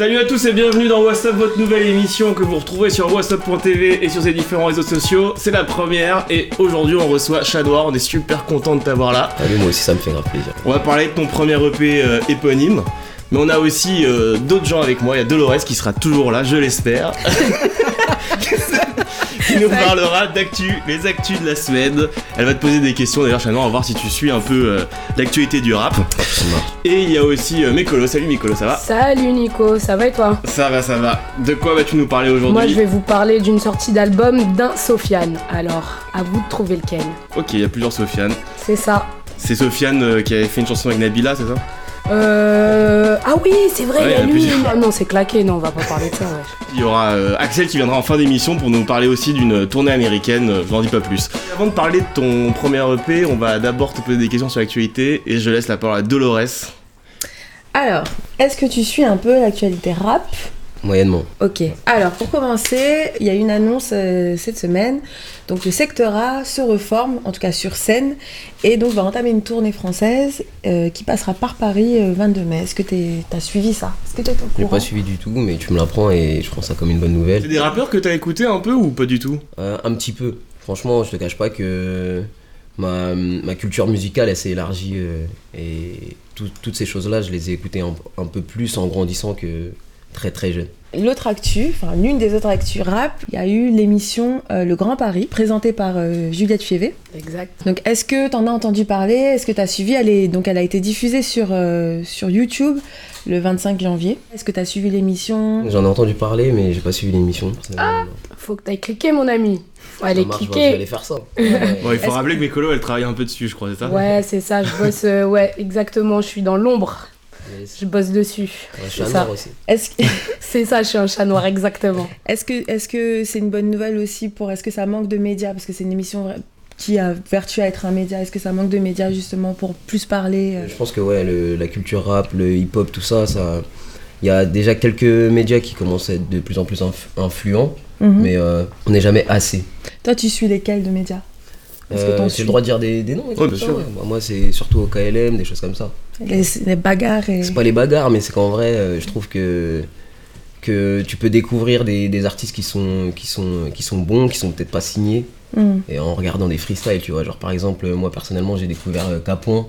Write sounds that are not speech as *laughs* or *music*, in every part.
Salut à tous et bienvenue dans WhatsApp, votre nouvelle émission que vous retrouvez sur whatsapp.tv et sur ses différents réseaux sociaux. C'est la première et aujourd'hui on reçoit Chat Noir, on est super content de t'avoir là. Allez, moi aussi ça me fait grave plaisir. On va parler de ton premier EP euh, éponyme, mais on a aussi euh, d'autres gens avec moi, il y a Dolores qui sera toujours là, je l'espère. *laughs* nous parlera d'actu, les actus de la semaine. Elle va te poser des questions d'ailleurs, Chat Noir, on va voir si tu suis un peu euh, l'actualité du rap. Et il y a aussi euh, Mikolo, salut Mikolo, ça va? Salut Nico, ça va et toi? Ça va, ça va. De quoi vas-tu nous parler aujourd'hui? Moi je vais vous parler d'une sortie d'album d'un Sofiane. Alors, à vous de trouver lequel. Ok, il y a plusieurs Sofiane. C'est ça. C'est Sofiane euh, qui avait fait une chanson avec Nabila, c'est ça? Euh... Ah oui, c'est vrai, Ouais, il y a lui. plusieurs. Ah non, c'est claqué, non, on va pas parler de ça, ouais. Il y aura euh, Axel qui viendra en fin d'émission pour nous parler aussi d'une tournée américaine, euh, je n'en dis pas plus. Avant de parler de ton premier EP, on va d'abord te poser des questions sur l'actualité et je laisse la parole à Dolores. Alors, est-ce que tu suis un peu l'actualité rap? Moyennement. Ok. Alors, pour commencer, il y a une annonce euh, cette semaine. Donc, le secteur A se reforme, en tout cas sur scène, et donc va entamer une tournée française euh, qui passera par Paris euh, 22 mai. Est-ce que tu as suivi ça? Est-ce que tu J'ai pas suivi du tout, mais tu me l'apprends et je prends ça comme une bonne C'est nouvelle. des rappeurs que t'as écouté un peu ou pas du tout? Euh, un petit peu. Franchement, je te cache pas que ma, ma culture musicale elle s'est élargie euh, et tout- toutes ces choses-là, je les ai écoutées un, un peu plus en grandissant que très très jeune. L'autre actu, enfin l'une des autres actus rap, il y a eu l'émission euh, Le Grand Paris, présentée par euh, Juliette Fievé. Exact. Donc, est-ce que tu en as entendu parler? Est-ce que tu as suivi? Elle, est, donc, elle a été diffusée sur, euh, sur YouTube le 25 janvier. Est-ce que tu as suivi l'émission? J'en ai entendu parler, mais j'ai pas suivi l'émission. Ça- Faut que t'ailles cliquer, mon ami. Faut ça aller marche, je vais cliquer. aller faire ça. Bon, il faut rappeler que Mikolo elle travaille un peu dessus, je crois, c'est ça? Ouais, c'est ça, je bosse, euh, ouais, exactement, je suis dans l'ombre. Je bosse dessus. Ouais, je suis c'est un ça. noir aussi. Est-ce que *laughs* C'est ça, je suis un chat noir, exactement. est-ce que est-ce que c'est une bonne nouvelle aussi pour est-ce que ça manque de médias? Parce que c'est une émission qui a vertu à être un média. Est-ce que ça manque de médias justement pour plus parler euh? Je pense que ouais, le- la culture rap, le hip-hop, tout ça, ça, il y a déjà quelques médias qui commencent à être de plus en plus inf- influents, Mhm. mais euh, on n'est jamais assez. Toi, tu suis lesquels de médias? Euh, J'ai le droit de dire des, des noms et Ouais, tout bien ça, sûr. ouais. Bah, moi, c'est surtout au KLM, des choses comme ça. les, les bagarres et C'est pas les bagarres, mais c'est qu'en vrai, euh, je trouve que que tu peux découvrir des, des artistes qui sont qui sont qui sont bons, qui sont peut-être pas signés, Mhm. et en regardant des freestyles, tu vois. Genre par exemple, moi personnellement, j'ai découvert euh, Capon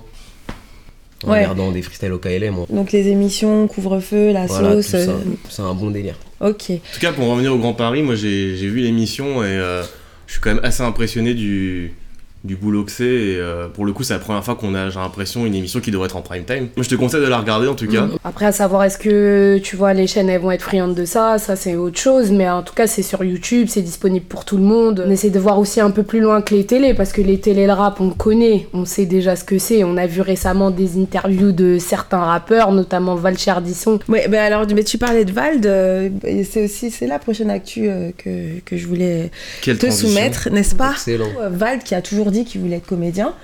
en Ouais. regardant des freestyles au KLM. Donc les émissions, couvre-feu, la Voilà, sauce. euh, c'est un bon délire. Ok. En tout cas, pour revenir au Grand Paris, moi j'ai j'ai vu l'émission et euh, je suis quand même assez impressionné du, du boulot que c'est. Et euh, pour le coup, c'est la première fois qu'on a, j'ai l'impression, une émission qui devrait être en prime time. Moi je te conseille de la regarder en tout cas. Après, à savoir, est-ce que tu vois, les chaînes elles vont être friandes de ça? Ça, c'est autre chose. Mais en tout cas, c'est sur YouTube, c'est disponible pour tout le monde. On essaie de voir aussi un peu plus loin que les télés, parce que les télés, le rap, on connaît, on sait déjà ce que c'est. On a vu récemment des interviews de certains rappeurs, notamment Val Chardisson. Ouais, ben alors, mais tu parlais de Vald, euh, c'est aussi c'est la prochaine actu euh, que, que je voulais Quelle te transition. soumettre, n'est-ce pas? Excellent. Vald qui a toujours qu'il voulait être comédien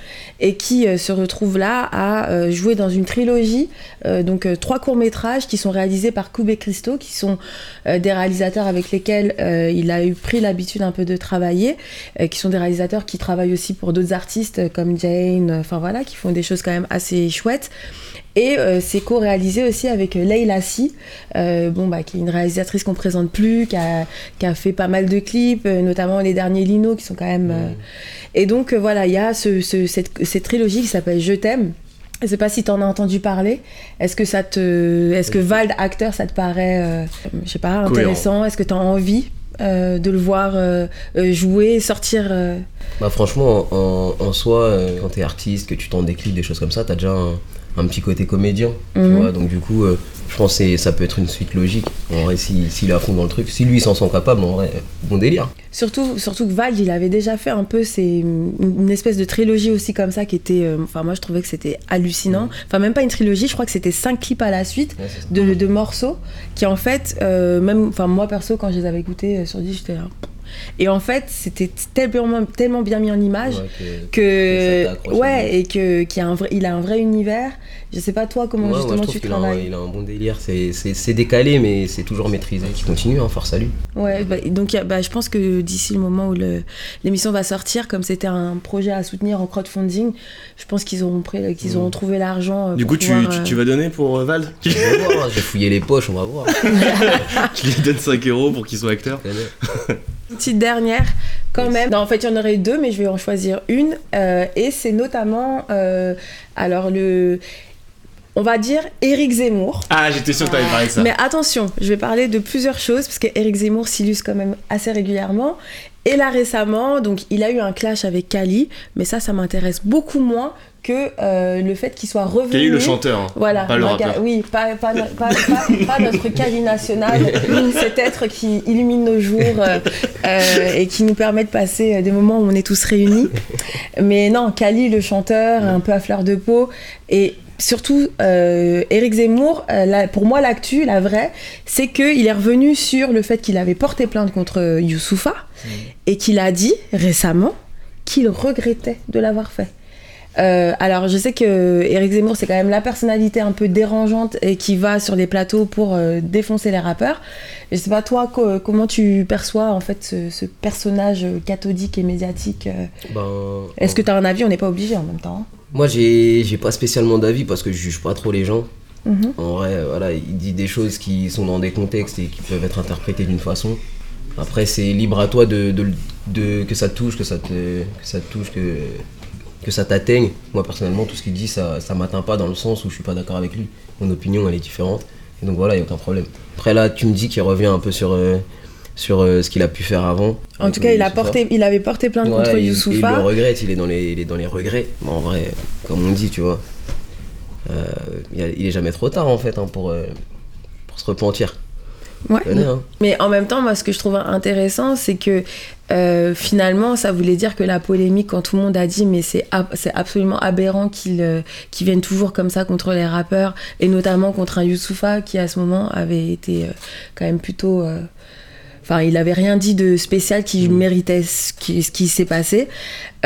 et qui euh, se retrouve là à euh, jouer dans une trilogie, euh, donc trois courts métrages qui sont réalisés par Koubé Christo, qui sont des réalisateurs avec lesquels il a eu pris l'habitude un peu de travailler, qui sont des réalisateurs qui travaillent aussi pour d'autres artistes comme Jane, enfin voilà, qui font des choses quand même assez chouettes. Et euh, c'est co-réalisé aussi avec euh, Leila Si, euh, bon, bah, qui est une réalisatrice qu'on présente plus, qui a, qui a fait pas mal de clips, notamment les derniers Lino, qui sont quand même... Et donc voilà, il y a ce, ce- cette, cette trilogie qui s'appelle Je t'aime. Je sais pas si tu en as entendu parler. Est-ce que ça te, est-ce que Vald acteur ça te paraît, euh, je sais pas, intéressant? Est-ce que tu as envie euh, de le voir euh, jouer, sortir Bah franchement, en, en soi, quand t'es artiste, que tu tentes des clips, des choses comme ça, t'as déjà un, un petit côté comédien, tu Mhm. vois. Donc du coup, euh, je pense que ça peut être une suite logique. En vrai, si- s'il est à fond dans le truc, si lui il s'en sent capable, en vrai, bon délire. Surtout, surtout que Vald, il avait déjà fait un peu c'est une espèce de trilogie aussi comme ça qui était. euh, Enfin, moi je trouvais que c'était hallucinant. Enfin, même pas une trilogie, je crois que c'était cinq clips à la suite. Ouais, de, de morceaux qui en fait, euh, même, enfin moi perso quand je les avais écoutés sur 10, j'étais là. Et en fait, c'était tellement, tellement bien mis en image Ouais, que- ouais, et que qu'il a un vrai, il a un vrai univers. Je sais pas toi comment Ouais, justement je tu qu'il a, un- travailles. il a un bon délire. C'est- décalé, mais c'est toujours maîtrisé. Qui continue, hein, force à lui. Ouais, bah, donc bah, je pense que d'ici le moment où l'émission va sortir, comme c'était un projet à soutenir en crowdfunding, je pense qu'ils auront, pré- qu'ils auront trouvé l'argent. euh, Du coup, tu, pouvoir, tu, euh, tu vas donner pour euh, Vald Tu On va voir, hein, J'ai fouillé les poches, on va voir. *laughs* tu lui donnes 5 euros pour qu'il soit acteur *laughs* petite dernière quand Yes. même. Non, en fait, il y en aurait deux, mais je vais en choisir une. euh, et c'est notamment, euh, alors le, on va dire Éric Zemmour. Ah, j'étais sûr que t'allais parler de ça. Mais attention, je vais parler de plusieurs choses parce que Éric Zemmour s'illustre quand même assez régulièrement. Et là récemment, donc il a eu un clash avec Kali, mais ça, ça m'intéresse beaucoup moins que euh, le fait qu'il soit revenu. Est le chanteur hein Voilà, Pas le rappeur. oui, pas, pas, no- pas- pas- pas notre Kali national, *laughs* cet être qui illumine nos jours euh, euh, et qui nous permet de passer des moments où on est tous réunis. Mais non, Kali, le chanteur, un peu à fleur de peau, et surtout euh, Éric Zemmour, euh, la- pour moi l'actu, la vraie, c'est qu'il est revenu sur le fait qu'il avait porté plainte contre Youssoufa et qu'il a dit récemment qu'il regrettait de l'avoir fait. Euh, alors, je sais que Eric Zemmour, c'est quand même la personnalité un peu dérangeante et qui va sur les plateaux pour euh, défoncer les rappeurs. Je sais pas, toi, co- comment tu perçois en fait ce, ce personnage euh, cathodique et médiatique euh? Ben, Est-ce que tu as un avis? On n'est pas obligé en même temps. hein. Moi, j'ai pas spécialement d'avis parce que je juge pas trop les gens. Mhm. En vrai, euh, voilà, il dit des choses qui sont dans des contextes et qui peuvent être interprétées d'une façon. Après, c'est libre à toi de, de, de- que ça te touche, que ça te, que ça te touche, que, que ça t'atteigne. Moi, personnellement, tout ce qu'il dit, ça, ça m'atteint pas dans le sens où je suis pas d'accord avec lui. Mon opinion, elle est différente. Et donc voilà, il n'y a aucun problème. Après, là, tu me dis qu'il revient un peu sur, euh, sur euh, ce qu'il a pu faire avant. En avec tout cas, il, a Youssoufa. porté, il avait porté plainte Ouais, contre il- Il, Youssoufa. le regrette, il est dans les, il est dans les regrets. Mais en vrai, comme on dit, tu vois, euh, il, est jamais trop tard en fait hein, pour, euh, pour se repentir. Ouais. Connais, hein. Mais en même temps, moi, ce que je trouve intéressant, c'est que euh, finalement, ça voulait dire que la polémique, quand tout le monde a dit, mais c'est ab- c'est absolument aberrant qu'ils euh, viennent toujours comme ça contre les rappeurs, et notamment contre un Youssoufa qui, à ce moment, avait été euh, quand même plutôt. Enfin, il avait rien dit de spécial qui méritait ce qui, ce qui s'est passé.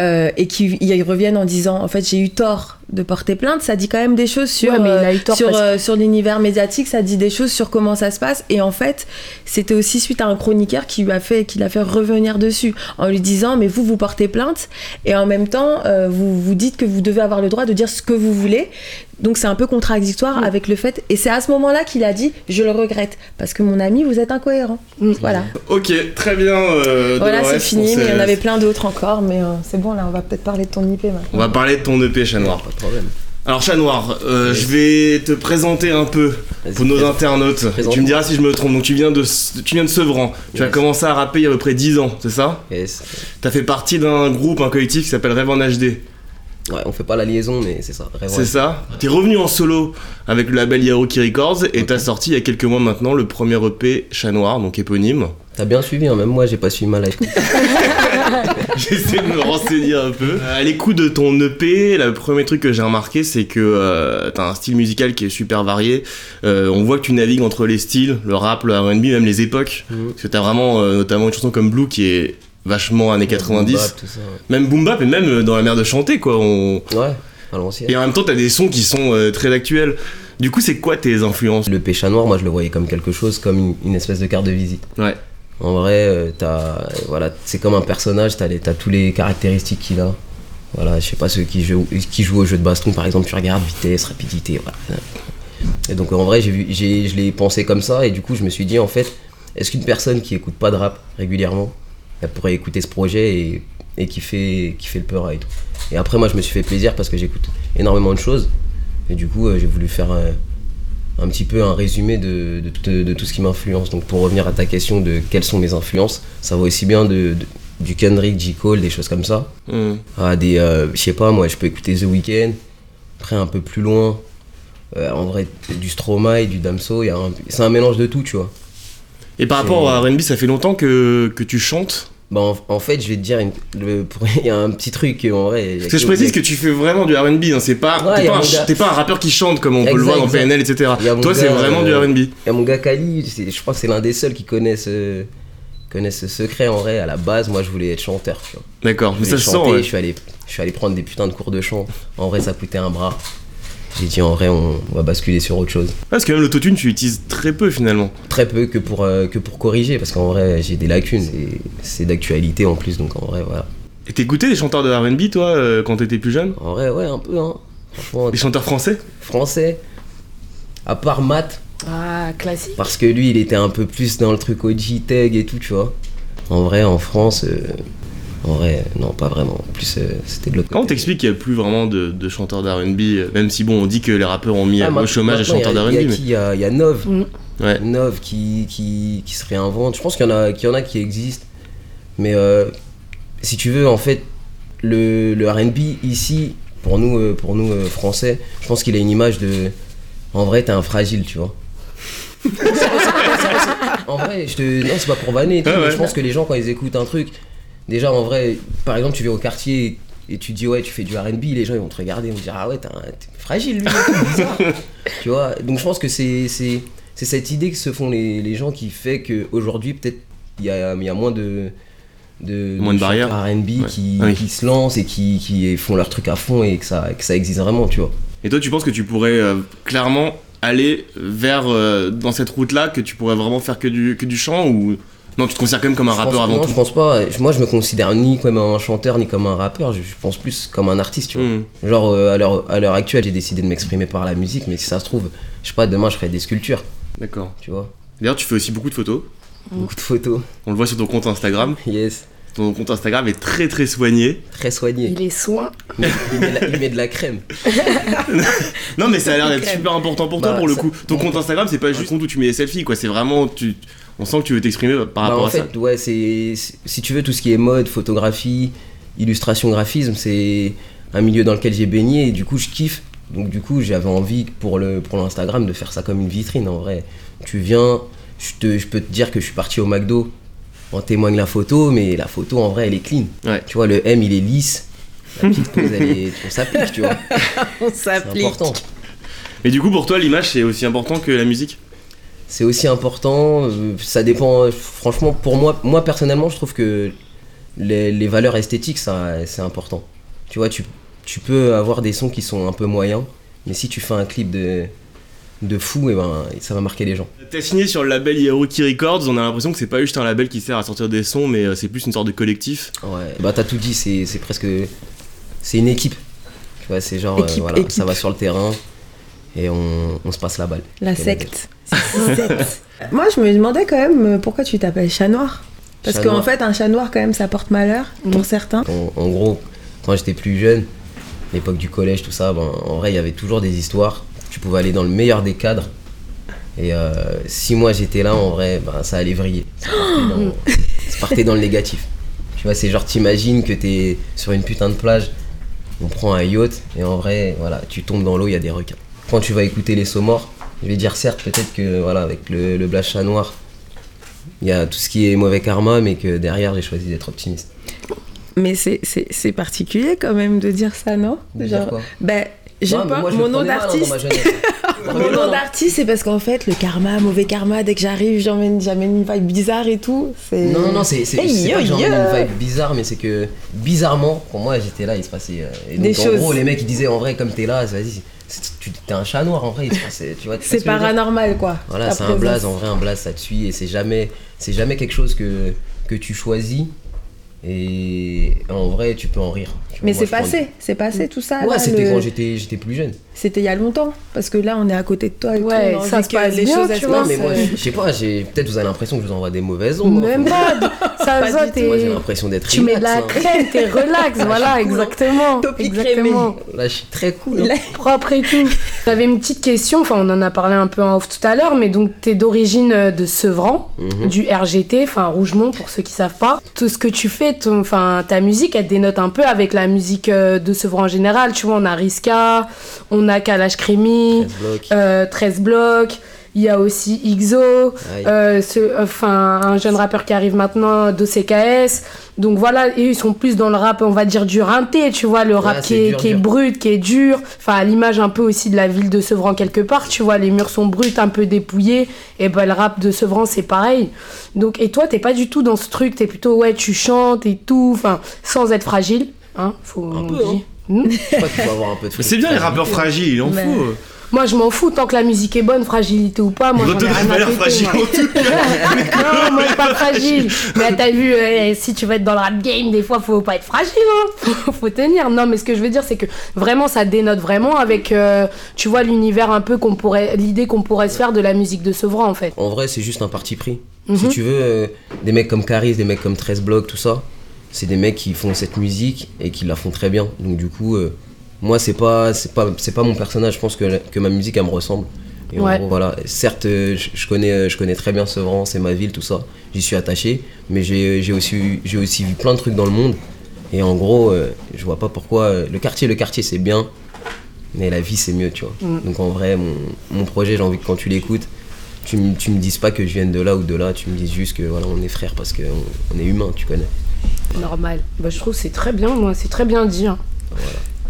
Euh, et qu'ils reviennent en disant en fait j'ai eu tort de porter plainte. Ça dit quand même des choses sur Ouais, euh, sur, parce euh, sur l'univers médiatique. Ça dit des choses sur comment ça se passe. Et en fait c'était aussi suite à un chroniqueur qui lui a fait qui l'a fait revenir dessus en lui disant mais vous vous portez plainte et en même temps euh, vous vous dites que vous devez avoir le droit de dire ce que vous voulez donc c'est un peu contradictoire Mm. avec le fait et c'est à ce moment-là qu'il a dit je le regrette parce que mon ami vous êtes incohérent Mm. voilà Ok, très bien. euh, voilà c'est fini mais il y en avait plein d'autres encore mais euh, c'est bon là on va peut-être parler de ton IP maintenant On va parler de ton EP, Chat Noir. Pas de problème. Alors, Chat Noir, euh, Oui. je vais te présenter un peu pour nos internautes. Tu me diras si je me trompe. Donc, tu viens de, tu viens de Sevran. Tu as Yes. commencé à rapper il y a à peu près 10 ans, c'est ça Yes. T'as fait partie d'un groupe, un collectif qui s'appelle Rêve en HD. Ouais, on fait pas la liaison, mais c'est ça. C'est ça T'es revenu en solo avec le label Yaoki Records et t'as sorti il y a quelques mois maintenant le premier EP Chat Noir, donc éponyme. T'as bien suivi, hein, même moi j'ai pas suivi ma life. *laughs* J'essaie de me renseigner un peu. Euh, À l'écoute de ton EP, le premier truc que j'ai remarqué, c'est que euh, t'as un style musical qui est super varié. Euh, on voit que tu navigues entre les styles, le rap, le R&B, même les époques. Mhm. Parce que t'as vraiment euh, notamment une chanson comme Blue qui est vachement années 90. Boom bap, tout ça, Même boom bap et même euh, dans la mer de chanter quoi. On... ouais. À l'ancienne. Et en même temps t'as des sons qui sont euh, très actuels. Du coup c'est quoi tes influences? Le péchat noir, moi je le voyais comme quelque chose, comme une, une espèce de carte de visite. Ouais. En vrai, euh, t'as, voilà, c'est comme un personnage, t'as, les, t'as tous les caractéristiques qu'il a. Voilà, je sais pas, ceux qui jouent, qui jouent au jeu de baston, par exemple, tu regardes vitesse, rapidité, voilà. Et donc en vrai, j'ai vu, j'ai, je l'ai pensé comme ça, et du coup, je me suis dit, en fait, est-ce qu'une personne qui écoute pas de rap régulièrement, elle pourrait écouter ce projet et, et qui, fait, qui fait le peur et tout. Et après, moi, je me suis fait plaisir parce que j'écoute énormément de choses, et du coup, euh, j'ai voulu faire un, un petit peu un résumé de, de, tout- de tout ce qui m'influence. Donc pour revenir à ta question de quelles sont mes influences, ça va aussi bien de, du Kendrick, J. Cole, des choses comme ça, à des, euh, je sais pas, moi je peux écouter The Weeknd, après un peu plus loin, euh, en vrai du Stromae, du Damso, c'est un mélange de tout, tu vois. Et par rapport à R&B, ça fait longtemps que, que tu chantes? Bah en, en fait, je vais te dire, *laughs* il y a un petit truc en vrai. Parce que je précise que tu fais vraiment du R&B, hein, c'est pas, Ouais, t'es pas, un t'es pas rappeur qui chante comme on peut le voir dans. PNL, etc. Toi, c'est vraiment du euh, R&B. Il y a mon gars Kali, je crois que c'est l'un des seuls qui connaissent, euh, connaissent ce secret en vrai. À la base, moi, je voulais être chanteur. Tu vois. D'accord, mais ça se sent. ouais. je, suis allé, je suis allé prendre des putains de cours de chant. En vrai, ça coûtait un bras. J'ai dit, en vrai, on, on va basculer sur autre chose. Parce que même l'autotune, tu l'utilises très peu finalement. Très peu que pour, euh, que pour corriger, parce qu'en vrai, j'ai des lacunes. et C'est d'actualité en plus, donc en vrai, voilà. Et t'écoutais des chanteurs de RB, toi, euh, quand t'étais plus jeune? En vrai, ouais, un peu, hein. Franchement, Des chanteurs français? Français, à part Matt, Ah, classique. parce que lui, il était un peu plus dans le truc OG tag et tout, tu vois. En vrai, en France, euh, en vrai, non, pas vraiment. En plus, euh, c'était de l'autre Comment t'expliques qu'il n'y a plus vraiment de, de chanteurs d'RB, même si bon, on dit que les rappeurs ont mis Ah, au ma- chômage les chanteurs d'RB, Il y a mais. qui Il y a, Nov. Mm. Ouais. Nov qui, qui, qui se réinvente. Je pense qu'il y, en a- qu'il y en a qui existent. Mais euh, si tu veux, en fait, le, le RB ici, pour nous, euh, pour nous euh, français, je pense qu'il a une image de. En vrai, t'es un fragile, tu vois. *laughs* en vrai, je te. Non, c'est pas pour vanner, ouais. je pense que les gens, quand ils écoutent un truc, déjà en vrai, par exemple, tu vas au quartier et tu dis ouais, tu fais du RB, les gens ils vont te regarder, ils vont te dire ah ouais, t'es fragile lui, c'est bizarre. *laughs* tu vois. Donc je pense que c'est cette idée que se font les, les gens qui fait qu'aujourd'hui, peut-être, il y a, il y a moins de. de Moins de barrières. RB Ouais. qui, Ah oui. qui se lancent et qui, qui font leur truc à fond et que ça, que ça existe vraiment, tu vois. Et toi, tu penses que tu pourrais euh, clairement aller vers euh, dans cette route-là, que tu pourrais vraiment faire que du, que du chant ou non, tu te considères quand même comme un Je rappeur pense- avant non, tout je pense pas. Moi, je me considère ni comme un chanteur ni comme un rappeur. Je, pense plus comme un artiste, tu vois. Hmm. Genre, euh, à l'heure à l'heure actuelle, j'ai décidé de m'exprimer par la musique, mais si ça se trouve, je sais pas, demain, je ferai des sculptures, D'accord. tu vois. D'ailleurs, tu fais aussi beaucoup de photos. Beaucoup de photos. On le voit sur ton compte Instagram. Yes. Ton compte Instagram est très très soigné. Très soigné. Il est soin. Il met, la- il met de la crème. *laughs* Non, mais ça a l'air d'être super important pour toi Bah, pour le ça- coup. Ton compte Instagram, c'est pas juste un compte où tu mets des selfies, quoi. C'est vraiment. Tu... On sent que tu veux t'exprimer par Bah, rapport en à ça. fait, ouais, c'est. c'est- Si tu veux, tout ce qui est mode, photographie, illustration, graphisme, c'est un milieu dans lequel j'ai baigné et du coup, je kiffe. Donc, du coup, j'avais envie pour le pour l'Instagram de faire ça comme une vitrine en vrai. Tu viens, je, te, je peux te dire que je suis parti au McDo, en témoigne la photo, mais la photo en vrai, elle est clean. Ouais. Tu vois, le M, il est lisse. La petite pose, elle est. On s'applique, tu vois. *laughs* On C'est s'applique. important. Mais du coup, pour toi, l'image, c'est aussi important que la musique? C'est aussi important, euh, ça dépend, euh, franchement, pour moi, moi personnellement, je trouve que les, les valeurs esthétiques, ça, c'est important. Tu vois, tu, tu peux avoir des sons qui sont un peu moyens, mais si tu fais un clip de, de fou, et ben, ça va marquer les gens. T'as signé sur le label Hiroki Records, on a l'impression que c'est pas juste un label qui sert à sortir des sons, mais euh, c'est plus une sorte de collectif. Ouais, bah t'as tout dit, c'est, c'est presque. C'est une équipe. Tu vois, c'est genre, euh, voilà, équipe. ça va sur le terrain et on, on se passe la balle. La secte. Secte. *laughs* Moi, je me demandais quand même euh, pourquoi tu t'appelles chat noir? Parce Chat qu'en noir. fait, un chat noir, quand même, ça porte malheur pour Mm. certains. En, en gros, quand j'étais plus jeune, l'époque du collège, tout ça, ben, en vrai, il y avait toujours des histoires. Tu pouvais aller dans le meilleur des cadres. Et euh, si moi j'étais là, en vrai, ben, ça allait vriller. Ça partait, dans, *gasps* ça partait dans le négatif. Tu vois, c'est genre, t'imagines que t'es sur une putain de plage, on prend un yacht, et en vrai, voilà, tu tombes dans l'eau, il y a des requins. Quand tu vas écouter les Saumors, je vais dire certes, peut-être que, voilà, avec le, le Noir, il y a tout ce qui est mauvais karma, mais que derrière, j'ai choisi d'être optimiste. Mais c'est- particulier quand même de dire ça, non? De dire quoi? Ben, j'ai pas. moi, mon nom d'artiste. *laughs* Mon nom d'artiste, c'est parce qu'en fait, le karma, mauvais karma, dès que j'arrive, j'emmène j'amène une vibe bizarre et tout. Non, non, non, c'est c'est- Hey, c'est pas que yo. une vibe bizarre, mais c'est que bizarrement, pour moi, j'étais là, il se passait. euh, et donc, Des en choses. gros, les mecs, ils disaient en vrai, comme t'es là, vas-y, tu t'es un chat noir en vrai, il se passait, tu vois. C'est paranormal, quoi. Voilà, c'est un blaze, en vrai, un blaze, ça te suit, et c'est jamais, c'est jamais quelque chose que, que tu choisis, et en vrai, tu peux en rire. Tu Mais c'est passé, c'est passé tout ça. Ouais, c'était le- quand j'étais j'étais plus jeune. C'était il y a longtemps, parce que là, on est à côté de toi et Ouais, tout. ça se que passe les bien, choses tu vois, Non, passent, mais moi, je je sais pas, j'ai- peut-être vous avez l'impression que je vous envoie des mauvaises ondes. moi. Même pas. *laughs* Ça Pas tout. Moi, j'ai l'impression d'être Tu mets de la hein. crème, t'es relax, *laughs* voilà, cool, hein. exactement. Topi exactement. Là, je suis très cool. hein. *laughs* Propre et tout. J'avais une petite question, enfin on en a parlé un peu en off tout à l'heure, mais donc t'es d'origine euh, de Sevran, Mhm. du RGT, enfin Rougemont pour ceux qui savent pas. Tout ce que tu fais, ton- enfin ta musique, elle dénote un peu avec la musique euh, de Sevran en général. Tu vois, on a Riska, on a Kalash Krimi, 13 blocs. euh, 13 blocs. Il y a aussi Ixo, Aïe. euh, ce, enfin, un jeune rappeur qui arrive maintenant, DOCKS. Donc voilà, et ils sont plus dans le rap, on va dire, du rinté, tu vois, le rap Ouais, qui, est, dur, qui est dur. brut, qui est dur. Enfin, à l'image un peu aussi de la ville de Sevran, quelque part, tu vois, les murs sont bruts, un peu dépouillés. Et ben, le rap de Sevran, c'est pareil. Donc, et toi, t'es pas du tout dans ce truc, t'es plutôt, ouais, tu chantes et tout, enfin, sans être fragile, hein, faut. Un on peu, hein. Hmm. Je sais pas qu'il faut avoir un peu de Mais c'est bien les rappeurs fragiles, il en Mais-. Moi, je m'en fous tant que la musique est bonne, fragilité ou pas. Moi, j'en ai te rien à l'air péter, fragile moi. en tout cas. *laughs* non, moi, je suis pas fragile. Mais t'as vu, euh, si tu veux être dans le rap game, des fois, faut pas être fragile. Hein. *laughs* Faut, faut tenir. Non, mais ce que je veux dire, c'est que vraiment, ça dénote vraiment avec, euh, tu vois, l'univers un peu qu'on pourrait, l'idée qu'on pourrait se faire de la musique de Sevran, en fait. En vrai, c'est juste un parti pris. Mhm. Si tu veux, euh, des mecs comme Caris, des mecs comme 13 Block, tout ça, c'est des mecs qui font cette musique et qui la font très bien. Donc du coup, euh, moi, c'est pas, c'est pas, c'est pas mon personnage. Je pense que, que ma musique, elle me ressemble. Et en Ouais. gros, voilà. Certes, euh, je, connais, je connais très bien Sevran, c'est ma ville, tout ça. J'y suis attaché, mais j'ai aussi, j'ai aussi vu plein de trucs dans le monde. Et en gros, euh, je vois pas pourquoi. euh, le quartier, le quartier, c'est bien, mais la vie, c'est mieux, tu vois. Mm. Donc en vrai, mon, mon projet, j'ai envie que quand tu l'écoutes, tu, me- tu me dises pas que je vienne de là ou de là, tu me dises juste que voilà, on est frères parce qu'on on est humain, tu connais. Normal. Bah, je trouve que c'est très bien, moi. C'est très bien dit. hein.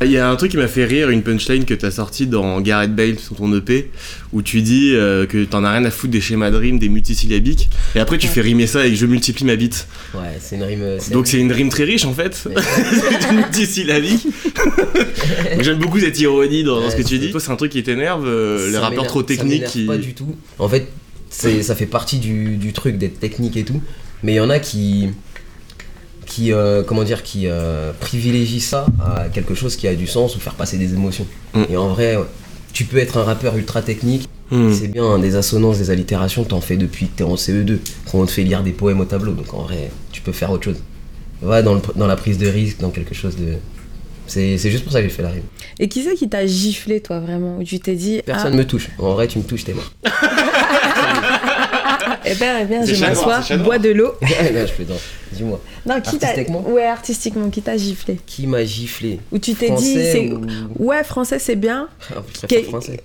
Il y a un truc qui m'a fait rire, une punchline que t'as sorti dans Gareth Bale sur ton EP, où tu dis euh, que t'en as rien à foutre des schémas de rime, des multisyllabiques, et après tu fais rimer ça avec je multiplie ma bite. Ouais, c'est une rime. c'est- Donc c'est une rime très riche en fait, *laughs* c'est multisyllabique. *laughs* J'aime beaucoup cette ironie dans, dans ce que tu dis. Toi, c'est un truc qui t'énerve, euh, les rappeurs trop techniques qui. Pas du tout. En fait, c'est, ça fait partie du, du truc d'être technique et tout. Mais il y en a qui. Qui euh, comment dire qui euh, privilégient ça à quelque chose qui a du sens ou faire passer des émotions. Mm. Et en vrai, ouais, tu peux être un rappeur ultra technique. Hmm. C'est bien, hein, des assonances, des allitérations, t'en fais depuis que t'es en CE2. Quand on te fait lire des poèmes au tableau, donc en vrai, tu peux faire autre chose. Va dans, le- dans la prise de risque, dans quelque chose de. C'est, c'est juste pour ça que j'ai fait la rime. Et qui c'est qui t'a giflé, toi, vraiment Où tu t'es dit. Personne me touche. En vrai, tu me touches, t'es mort. *laughs* Eh ben, eh bien, C'est je m'assois, bois de l'eau. Là, *laughs* je fais dans. Dis-moi. Non, qui t'a. Artistiquement Ouais, artistiquement, qui t'a giflé? Qui m'a giflé? Où tu t'es dit. C'est ou... Ouais, français, c'est bien. Ah, je préfère Quel- français.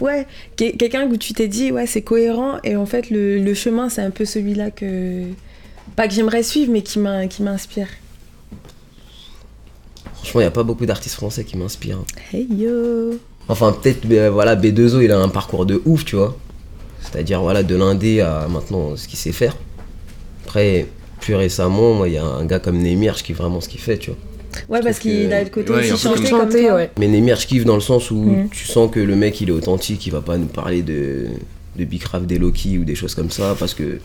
Ouais, que- quelqu'un où tu t'es dit, ouais, c'est cohérent, et en fait, le, le chemin, c'est un peu celui-là que. Pas que j'aimerais suivre, mais qui m'inspire. Franchement, il n'y a pas beaucoup d'artistes français qui m'inspirent. Hey yo Enfin, peut-être, euh, voilà, B2O, il a un parcours de ouf, tu vois. C'est-à-dire, voilà, de l'indé à maintenant ce qu'il sait faire. Après, plus récemment, moi, il y a un gars comme Nemirch qui est vraiment ce qu'il fait, tu vois. Ouais, parce qu'il que- a le côté Ouais, aussi un peu chanter comme comme Chanter, toi. ouais. Mais Nemirch kiffe dans le sens où Mm. tu sens que le mec, il est authentique, il va pas nous parler de, de Bicraft, des Loki ou des choses comme ça, parce que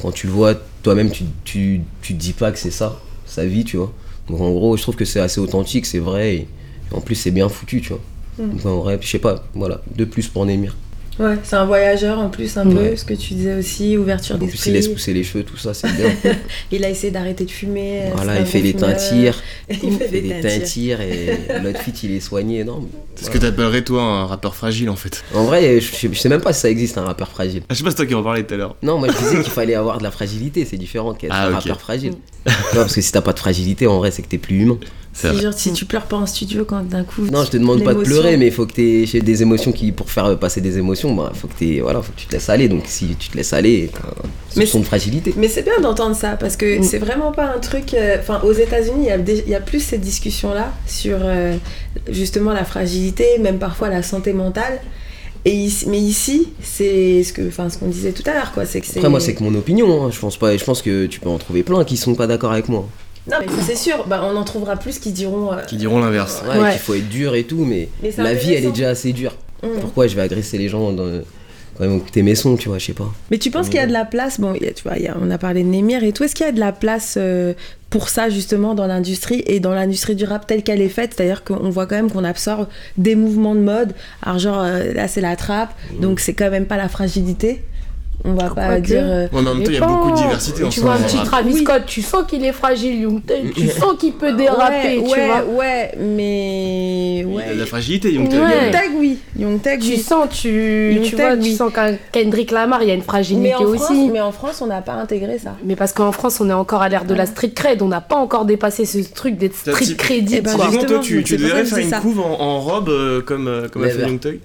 quand tu le vois, toi-même, tu, tu, tu te dis pas que c'est ça, sa vie, tu vois. Donc en gros, je trouve que c'est assez authentique, c'est vrai, et, et en plus, c'est bien foutu, tu vois. Mm. Donc en vrai, je sais pas, voilà, de plus pour Nemir. Ouais, c'est un voyageur en plus, un Ouais. peu, ce que tu disais aussi, ouverture En plus, il d'esprit. laisse pousser les cheveux, tout ça, c'est bien. *laughs* Il a essayé d'arrêter de fumer. voilà, il fait fumeur. teintires, *laughs* Il fait fait des des teintires. teintires, et *laughs* l'autre fit, il est soigné, non. C'est ce que t'appellerais toi un rappeur fragile en fait? En vrai, je, je- je sais même pas si ça existe un rappeur fragile. Ah, je sais pas, c'est toi qui en parlais tout à l'heure. Non, moi je disais qu'il fallait avoir de la fragilité, c'est différent qu'être Ah, un rappeur fragile. vois, parce que si t'as pas de fragilité, en vrai, c'est que t'es plus humain. C'est Si, genre, si tu pleures pas en studio quand d'un coup. Non, je te demande pas de pleurer, mais il faut que t'aies j'ai des émotions qui, pour faire passer des émotions, bah, faut que voilà, faut que tu te laisses aller. Donc si tu te laisses aller, Mais soupçon de fragilité. Mais c'est bien d'entendre ça parce que Mm. c'est vraiment pas un truc. euh, Enfin, aux États-Unis, il y, a y plus cette discussion-là sur euh, justement la fragilité, même parfois la santé mentale. Et ici- mais ici, c'est ce que, enfin, ce qu'on disait tout à l'heure, quoi. C'est que c'est. Après, moi, c'est que mon opinion. hein. Je pense pas. Je pense que tu peux en trouver plein qui sont pas d'accord avec moi. Non, mais ça, c'est sûr. Bah, on en trouvera plus qui diront. euh, Qui diront l'inverse. Ouais, Ouais. qu'il faut être dur et tout, mais, la vie, elle est déjà assez dure. mm. Pourquoi je vais agresser les gens dans... quand vont écouter mes sons, tu vois, je sais pas. Mais tu penses qu'il y a de la place Bon, il y a- tu vois, il y a- on a parlé de Némir et tout. Est-ce qu'il y a de la place euh, pour ça justement dans l'industrie et dans l'industrie du rap telle qu'elle est faite? C'est-à-dire qu'on voit quand même qu'on absorbe des mouvements de mode. Alors genre euh, là c'est la trappe, donc c'est quand même pas la fragilité. On va pas dire. euh, Ouais, mais en même temps, il y a beaucoup de diversité en Tu vois un petit rap. Travis Oui. Scott, tu sens qu'il est fragile, Young Thug. Tu sens qu'il peut déraper, ouais, tu ouais, vois. ouais, mais Il y a de la fragilité, Young. Ouais. Young oui. Young Thug, Tu oui. sens, tu, Young tu vois, oui. tu sens qu'un Kendrick Lamar, il y a une fragilité Mais en, aussi. France, mais en France, on n'a pas intégré ça. Mais parce qu'en France, on est encore à l'ère de la street cred, on n'a pas encore dépassé ce truc d'être street typ- crédit. Eh ben. Typiquement, toi, justement, tu, devrais faire une couve en, robe euh, comme, euh, comme a fait. Young Thug.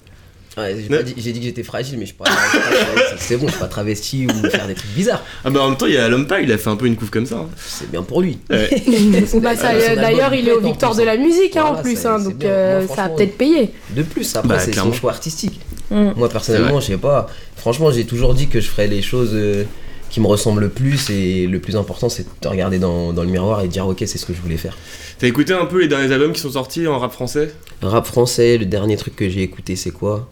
Ouais, j'ai dit- j'ai dit que j'étais fragile, mais je pas- *laughs* c'est bon, je suis pas travesti ou faire des trucs bizarres. Ah bah en même temps, il y a l'homme pas, il a fait un peu une couve comme ça. hein. C'est bien pour lui. Ouais. *laughs* Bah, ça, euh, D'ailleurs, il est au Victoire de la musique hein, en plus, hein, donc euh, Moi, ça a peut-être payé. De plus, après, Bah, c'est clairement. son choix artistique. Mm. Moi, personnellement, je sais pas. Franchement, j'ai toujours dit que je ferais les choses euh, qui me ressemblent le plus. Et le plus important, c'est de te regarder dans, dans le miroir et de dire, ok, c'est ce que je voulais faire. T'as écouté un peu les derniers albums qui sont sortis en rap français? Rap français, le dernier truc que j'ai écouté, c'est quoi?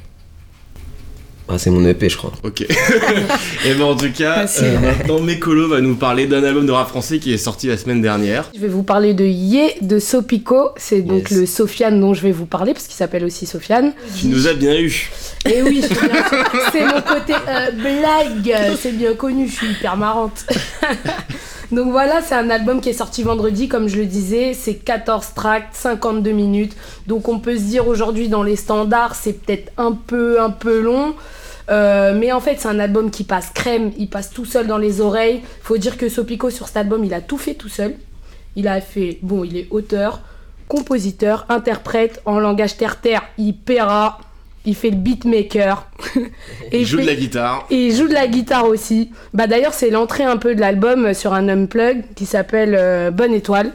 Ah, c'est mon EP, je crois. Ok. *laughs* Et ben en tout cas, euh, maintenant Mécolo va nous parler d'un album de rap français qui est sorti la semaine dernière. Je vais vous parler de Yé de Sopico, c'est donc Yes. le Sofiane dont je vais vous parler parce qu'il s'appelle aussi Sofiane. Tu nous as bien eu. Et oui, je viens- c'est mon côté euh, blague, c'est bien connu, je suis hyper marrante. *laughs* Donc voilà, c'est un album qui est sorti vendredi, comme je le disais, c'est 14 tracks, 52 minutes. Donc on peut se dire aujourd'hui dans les standards, c'est peut-être un peu un peu long. Euh, mais en fait, c'est un album qui passe crème, il passe tout seul dans les oreilles. Faut dire que Sopico sur cet album, il a tout fait tout seul. Il a fait, bon, il est auteur, compositeur, interprète en langage terre-terre, il paiera, il fait le beatmaker. *laughs* Et Il joue fait- de la guitare. et il joue de la guitare aussi. Bah d'ailleurs, c'est l'entrée un peu de l'album sur un unplug qui s'appelle euh, Bonne Étoile.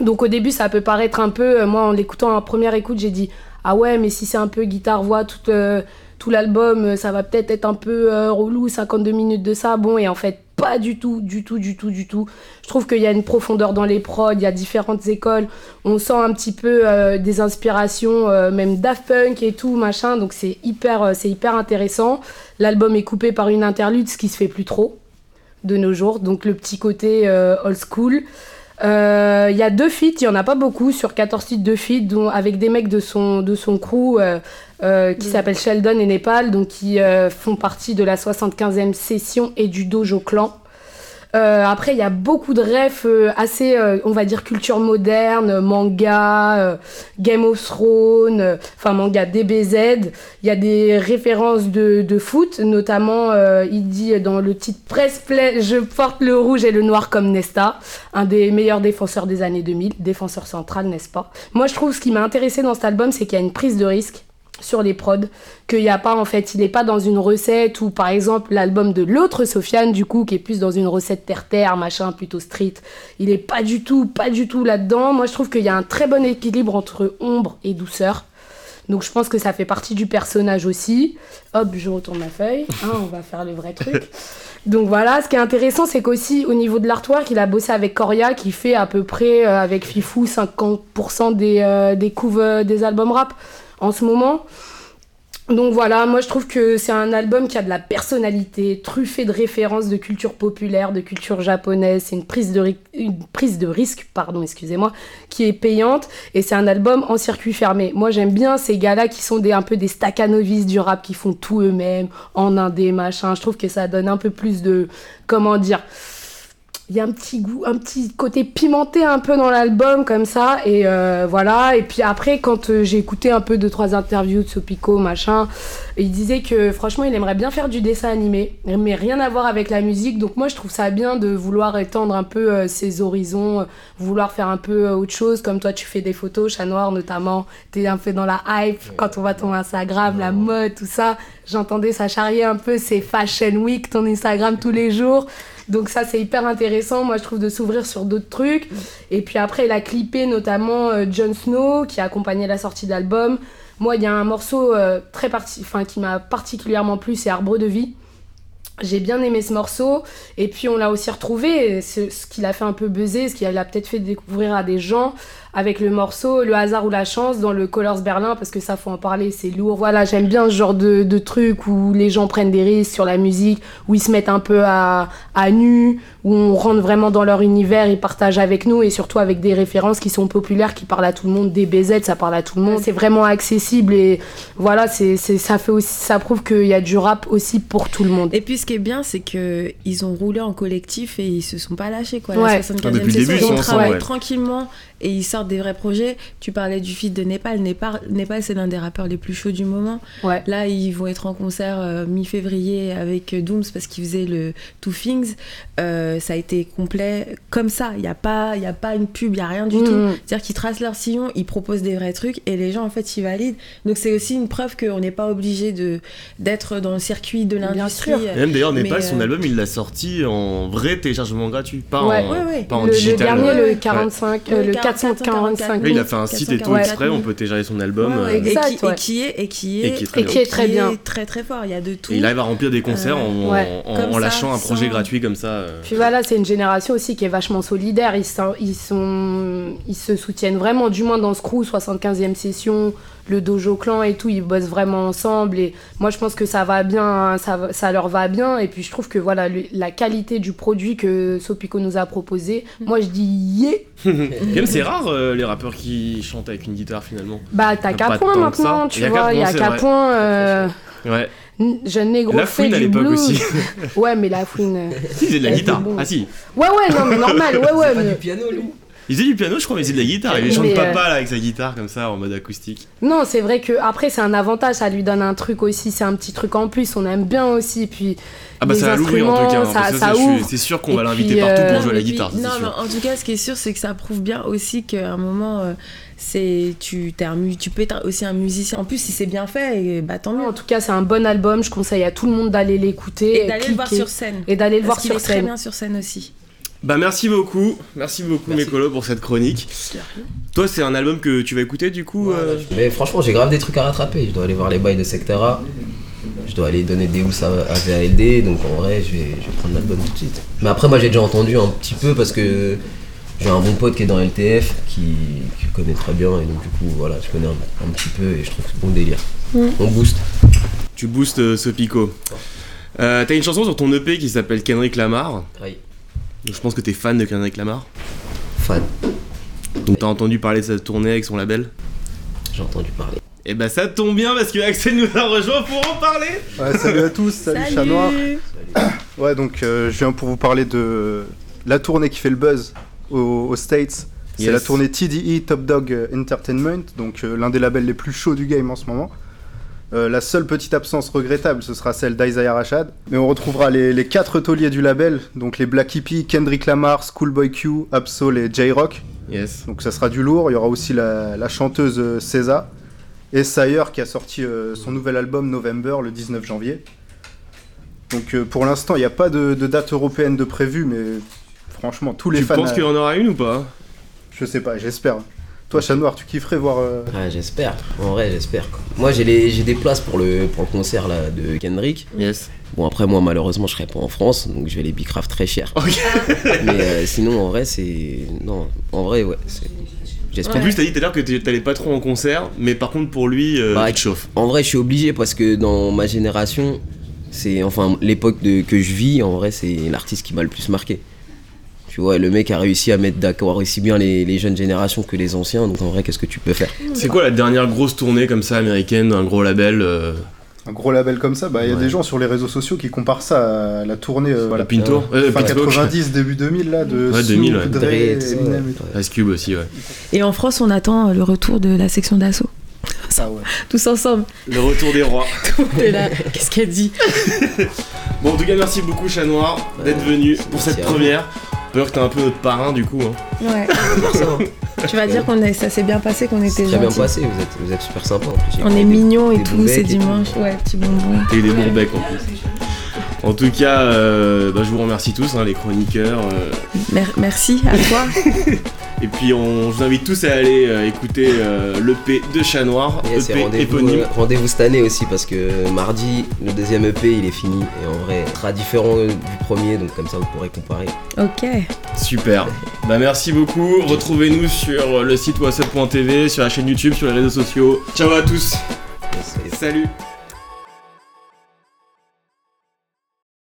Donc au début, ça peut paraître un peu. euh, moi, en l'écoutant en première écoute, j'ai dit ah ouais, mais si c'est un peu guitare-voix tout, euh, tout l'album, euh, ça va peut-être être un peu euh, relou, 52 minutes de ça. Bon, et en fait, pas du tout, du tout, du tout, du tout. Je trouve qu'il y a une profondeur dans les prods, il y a différentes écoles. On sent un petit peu euh, des inspirations, euh, même Daft Punk et tout, machin. Donc c'est hyper, c'est hyper intéressant. L'album est coupé par une interlude, ce qui se fait plus trop de nos jours. Donc le petit côté old school. Euh, Il y a deux feats, il y en a pas beaucoup sur 14 titres de feats, dont avec des mecs de son, de son crew euh, euh, qui Mm. s'appellent Sheldon et Nepal, donc qui euh, font partie de la 75e session et du Dojo Clan. Euh, après, il y a beaucoup de refs euh, assez, euh, on va dire, culture moderne, manga, euh, Game of Thrones, euh, enfin manga DBZ. Il y a des références de, de foot, notamment, euh, il dit dans le titre Press Play, je porte le rouge et le noir comme Nesta, un des meilleurs défenseurs des années 2000, défenseur central, n'est-ce pas? Moi, je trouve ce qui m'a intéressé dans cet album, c'est qu'il y a une prise de risque sur les prods, qu'il n'y a pas en fait, il n'est pas dans une recette ou par exemple l'album de l'autre Sofiane du coup qui est plus dans une recette terre-terre, machin plutôt street, il est pas du tout, pas du tout là-dedans. Moi je trouve qu'il y a un très bon équilibre entre ombre et douceur. Donc je pense que ça fait partie du personnage aussi. Hop, je retourne ma feuille, hein, on va faire le vrai truc. *laughs* Donc voilà, ce qui est intéressant, c'est qu'aussi au niveau de l'artwork, il a bossé avec Coria qui fait à peu près euh, avec Fifou 50% des, euh, des couves euh, des albums rap en ce moment. Donc voilà, moi je trouve que c'est un album qui a de la personnalité, truffé de références de culture populaire, de culture japonaise. C'est une prise de, risque, pardon, excusez-moi, qui est payante. Et c'est un album en circuit fermé. Moi j'aime bien ces gars-là qui sont un peu des staccanovis du rap, qui font tout eux-mêmes, en indé, machin. Je trouve que ça donne un peu plus de, comment dire, il y a un petit goût, un petit côté pimenté un peu dans l'album comme ça et euh, voilà. Et puis après quand euh, j'ai écouté un peu deux trois interviews de Sopico machin il disait que franchement il aimerait bien faire du dessin animé mais rien à voir avec la musique. Donc moi je trouve ça bien de vouloir étendre un peu euh, ses horizons euh, vouloir faire un peu autre chose. Comme toi tu fais des photos chat noir notamment. T'es un peu dans la hype quand on voit ton Instagram la mode tout ça. J'entendais ça charrier un peu c'est Fashion Week ton Instagram tous les jours donc ça c'est hyper intéressant, moi je trouve de s'ouvrir sur d'autres trucs. Et puis après il a clippé notamment euh, Jon Snow qui a accompagné la sortie d'album. Moi il y a un morceau euh, très parti qui m'a particulièrement plu, c'est Arbre de vie. J'ai bien aimé ce morceau et puis on l'a aussi retrouvé, et ce, ce qui l'a fait un peu buzzer, ce qui l'a peut-être fait découvrir à des gens avec le morceau Le hasard ou la chance dans le Colors Berlin parce que ça faut en parler, c'est lourd. Voilà, j'aime bien ce genre de, de truc où les gens prennent des risques sur la musique, où ils se mettent un peu à, à nu, où on rentre vraiment dans leur univers, ils partagent avec nous et surtout avec des références qui sont populaires, qui parlent à tout le monde, des BZ, ça parle à tout le monde. C'est vraiment accessible et voilà, c'est, ça fait aussi, ça prouve qu'il y a du rap aussi pour tout le monde. Et puis ce qui est bien, c'est que ils ont roulé en collectif et ils se sont pas lâchés quoi. Ouais. La 75e Ah, depuis le session, début, ils ils ensemble, travaillent ouais. tranquillement et ils sortent des vrais projets. Tu parlais du feat de Népal. Népal, Népal c'est l'un des rappeurs les plus chauds du moment. Ouais. Là, ils vont être en concert euh, mi-février avec euh, Dooms parce qu'ils faisaient le Two Things. Euh, ça a été complet comme ça. Il n'y a, pas- il y a pas une pub, il n'y a rien du Mhm. tout. C'est-à-dire qu'ils tracent leur sillon, ils proposent des vrais trucs et les gens, en fait, ils valident. Donc, c'est aussi une preuve qu'on n'est pas obligé de- d'être dans le circuit de l'industrie. même d'ailleurs, Népal, son euh, album, il l'a sorti en vrai téléchargement gratuit, pas Ouais. en, Ouais, ouais. Pas en le, le digital. dernier, ouais. le Ouais. 45, euh, le 445. Oui, il a fait un site et tout 444 exprès, on peut télécharger son album. Et, Exact, qui, ouais. et qui est et qui est très Et qui est très bien. très très fort. Il y a de tout. et il arrive à remplir des concerts en, lâchant un projet gratuit comme ça. euh. Puis voilà, c'est une génération aussi qui est vachement solidaire. Ils, sont, ils, sont, ils se soutiennent vraiment, du moins dans ce crew, 75e session, le Dojo Clan et tout, ils bossent vraiment ensemble. Et moi, je pense que ça va bien, ça, va- ça leur va bien. Et puis, je trouve que voilà, le- la qualité du produit que Sopico nous a proposé, moi, je dis yeah. *laughs* Même c'est rare euh, les rappeurs qui chantent avec une guitare finalement. Bah, t'as qu'à point maintenant, tu vois. Il y a c'est qu'à point. euh, Ouais. jeune négro La fait fouine à l'époque blues. aussi. *laughs* Ouais, mais la fouine. Si, faisait de la guitare. bon. Ah si. Ouais, ouais, non, mais normal, ouais, *laughs* ouais. C'est pas mais- du piano, lui. Il faisait du piano, je crois, mais il faisait de la guitare. Il chante Mais, euh, papa là avec sa guitare comme ça en mode acoustique. Non, c'est vrai que après c'est un avantage, ça lui donne un truc aussi, c'est un petit truc en plus, on aime bien aussi. Puis Ah bah Les ça va l'ouvrir en tout cas. hein, ça- ça. C'est sûr qu'on va l'inviter partout euh, pour jouer à la puis- guitare. c'est non, sûr. mais en tout cas, ce qui est sûr, c'est que ça prouve bien aussi qu'à un moment, euh, c'est tu, un tu peux être aussi un musicien. En plus, si c'est bien fait, et, bah tant mieux. en tout cas, c'est un bon album, je conseille à tout le monde d'aller l'écouter Et d'aller le voir sur scène. et d'aller le voir sur est très scène. bien sur scène aussi. Bah merci beaucoup, merci beaucoup Merci. Mécolo pour cette chronique. Toi c'est un album que tu vas écouter du coup euh, Mais franchement, j'ai grave des trucs à rattraper. Je dois aller voir les bails de Sectara. Je dois aller donner des housses à, à VALD. Donc en vrai, je vais, je vais prendre l'album tout de suite. Mais après, moi j'ai déjà entendu un petit peu parce que j'ai un bon pote qui est dans LTF qui, qui le connaît très bien. Et donc du coup, voilà, je connais un, un petit peu et je trouve que c'est bon délire. On booste. Tu boostes euh, ce pico. Euh, T'as une chanson sur ton EP qui s'appelle Kendrick Lamar. Aïe. Je pense que t'es fan de Kendrick Lamar. Fan. Donc t'as entendu parler de sa tournée avec son label? J'ai entendu parler. Et bah ça tombe bien parce que Axel nous a rejoint pour en parler. Ouais, salut à tous, salut, Chat Noir. Ouais, donc euh, je viens pour vous parler de la tournée qui fait le buzz aux, aux States. C'est Yes. la tournée TDE Top Dog Entertainment, donc euh, l'un des labels les plus chauds du game en ce moment. Euh, la seule petite absence regrettable, ce sera celle d'Isaiah Rashad. Mais on retrouvera les, les quatre tauliers du label, donc les Black Hippie, Kendrick Lamar, Schoolboy Q, Absol et J-Rock. Yes. Donc ça sera du lourd. Il y aura aussi la, la chanteuse euh, César et Sire qui a sorti euh, son nouvel album November le 19 janvier. Donc euh, pour l'instant, il n'y a pas de, de date européenne de prévue, mais franchement, tous les Tu fans. penses euh, qu'il y en aura une ou pas? Je sais pas, j'espère. Toi, Chat Noir, tu kifferais voir. euh, Ouais, j'espère. En vrai, j'espère. quoi. Moi, j'ai les- j'ai des places pour le, pour le concert là, de Kendrick. Yes. Bon, après, moi, malheureusement, je serai pas en France, donc je vais les bicraft très cher. Ok. *laughs* Mais euh, sinon, en vrai, c'est. Non, en vrai, ouais. c'est- En J'espère. plus t'as dit tout à l'heure que t'allais pas trop en concert, mais par contre pour lui, euh, Bah, il te chauffe. En vrai, je suis obligé parce que dans ma génération, c'est. Enfin, l'époque de- que je vis, en vrai, c'est l'artiste qui m'a le plus marqué. Tu vois, le mec a réussi à mettre d'accord aussi bien les, les jeunes générations que les anciens, donc en vrai, qu'est-ce que tu peux faire? C'est quoi la dernière grosse tournée comme ça américaine, un gros label euh, un gros label comme ça, bah il y a Ouais. des gens sur les réseaux sociaux qui comparent ça à la tournée euh, voilà, Pinto euh, fin Pitchfork. 90, début 2000 là de Ouais, Snoop, 2000, ouais. Dre, Eminem et tout. Ice Cube aussi, ouais. Et en France, on attend le retour de la section d'assaut. Ah ouais. *laughs* Tous ensemble. Le retour des rois. *laughs* Qu'est-ce qu'elle dit? Bon, en tout cas, merci beaucoup, Chat Noir, d'être venu pour cette première. Peut dire que t'es un peu notre parrain du coup. hein. Ouais. *laughs* Tu vas dire qu'on est, ça s'est bien passé, qu'on était très bien gentils. passé, vous êtes, vous êtes super sympa en plus. On est mignons et tout, c'est dimanche. Ouais, petit bonbon. Et des bons becs en plus. En tout cas, euh, bah, je vous remercie tous, hein, les chroniqueurs. euh, Mer- merci à toi. *laughs* et puis, on, je vous invite tous à aller euh, écouter euh, l'EP de Chat Noir, Yes, EP rendez-vous, éponyme. euh, rendez-vous cette année aussi parce que mardi, le deuxième EP il est fini et en vrai, il sera différent du premier donc comme ça vous pourrez comparer. Ok. Super. Bah merci beaucoup. Retrouvez-nous sur le site whatsapp.tv, sur la chaîne YouTube, sur les réseaux sociaux. Ciao à tous. Yes, yes. Salut.